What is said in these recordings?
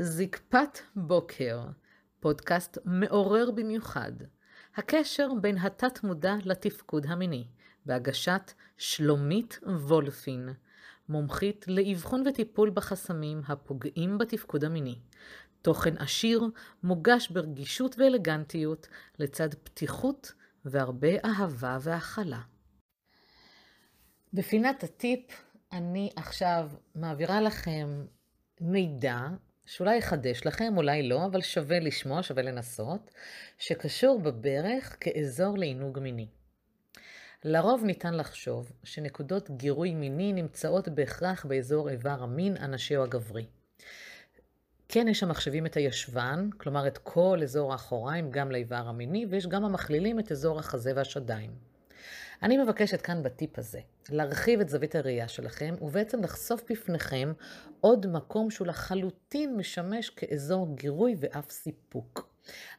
זקפת בוקר, פודקאסט מעורר במיוחד. הקשר בין התת-מודע לתפקוד המיני, בהגשת שלומית וולפין, מומחית לאבחון וטיפול בחסמים הפוגעים בתפקוד המיני. תוכן עשיר, מוגש ברגישות ואלגנטיות, לצד פתיחות והרבה אהבה והכלה. בפינת הטיפ אני עכשיו מעבירה לכם מידע שאולי יחדש לכם, אולי לא, אבל שווה לשמוע, שווה לנסות, שקשור בברך כאזור לעינוג מיני. לרוב ניתן לחשוב שנקודות גירוי מיני נמצאות בהכרח באזור איבר המין הנשי או הגברי. כן, יש המחשבים את הישבן, כלומר את כל אזור האחוריים, גם לאיבר המיני, ויש גם המכלילים את אזור החזה והשדיים. אני מבקשת כאן בטיפ הזה להרחיב את זווית הראייה שלכם, ובעצם לחשוף בפניכם עוד מקום שהוא לחלוטין משמש כאזור גירוי ואף סיפוק.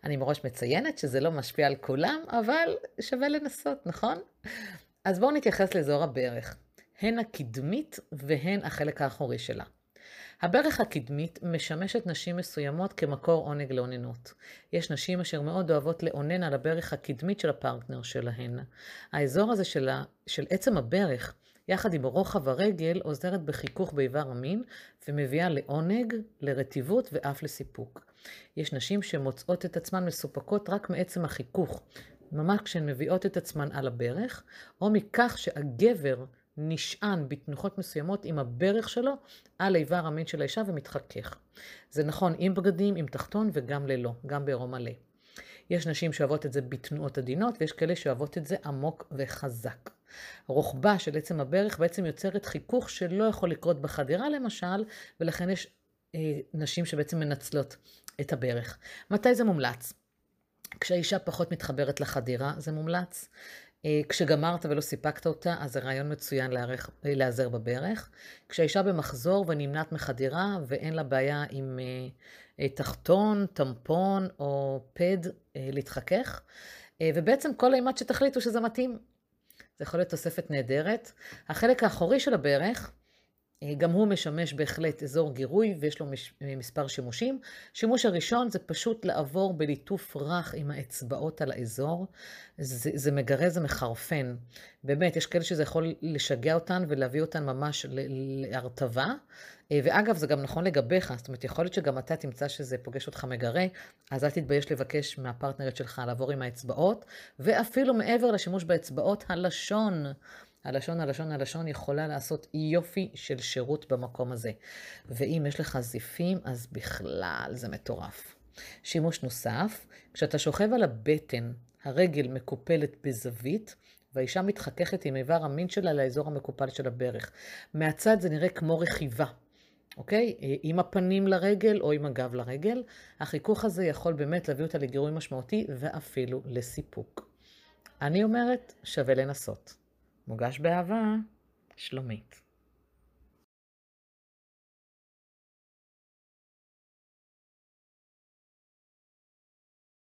אני מראש מציינת שזה לא משפיע על כולם, אבל שווה לנסות, נכון? אז בואו נתייחס לאזור הברך, הן הקדמית והן החלק האחורי שלה. הברך הקדמית משמשת נשים מסוימות כמקור עונג לאוננות. יש נשים אשר מאוד אוהבות לאונן על הברך הקדמית של הפרטנר שלהן. האזור הזה של, ה... של עצם הברך, יחד עם רוחב הרגל, עוזרת בחיכוך באיבר המין ומביאה לעונג, לרטיבות ואף לסיפוק. יש נשים שמוצאות את עצמן מסופקות רק מעצם החיכוך, ממש כשהן מביאות את עצמן על הברך, או מכך שהגבר נשען בתנוחות מסוימות עם הברך שלו על איבר המין של האישה ומתחכך. זה נכון עם בגדים, עם תחתון וגם ללא, גם בעירום מלא. יש נשים שאוהבות את זה בתנועות עדינות ויש כאלה שאוהבות את זה עמוק וחזק. רוחבה של עצם הברך בעצם יוצרת חיכוך שלא יכול לקרות בחדירה למשל, ולכן יש אה, נשים שבעצם מנצלות את הברך. מתי זה מומלץ? כשהאישה פחות מתחברת לחדירה זה מומלץ. אה, כשגמרת ולא סיפקת אותה, אז זה רעיון מצוין להערך, להיעזר בברך. כשהאישה במחזור ונמנעת מחדירה ואין לה בעיה עם אה, אה, תחתון, טמפון או פד להתחכך, ובעצם כל אימת שתחליטו שזה מתאים. זה יכול להיות תוספת נהדרת. החלק האחורי של הברך, גם הוא משמש בהחלט אזור גירוי ויש לו מש, מספר שימושים. שימוש הראשון זה פשוט לעבור בליטוף רך עם האצבעות על האזור. זה, זה מגרז, זה מחרפן. באמת, יש כאלה שזה יכול לשגע אותן ולהביא אותן ממש להרטבה. ואגב, זה גם נכון לגביך, זאת אומרת, יכול להיות שגם אתה תמצא שזה פוגש אותך מגרה, אז אל תתבייש לבקש מהפרטנרית שלך לעבור עם האצבעות, ואפילו מעבר לשימוש באצבעות, הלשון. הלשון, הלשון, הלשון יכולה לעשות יופי של שירות במקום הזה. ואם יש לך זיפים, אז בכלל זה מטורף. שימוש נוסף, כשאתה שוכב על הבטן, הרגל מקופלת בזווית, והאישה מתחככת עם איבר המין שלה לאזור המקופל של הברך. מהצד זה נראה כמו רכיבה, אוקיי? עם הפנים לרגל או עם הגב לרגל. החיכוך הזה יכול באמת להביא אותה לגירוי משמעותי ואפילו לסיפוק. אני אומרת, שווה לנסות. מוגש באהבה, שלומית.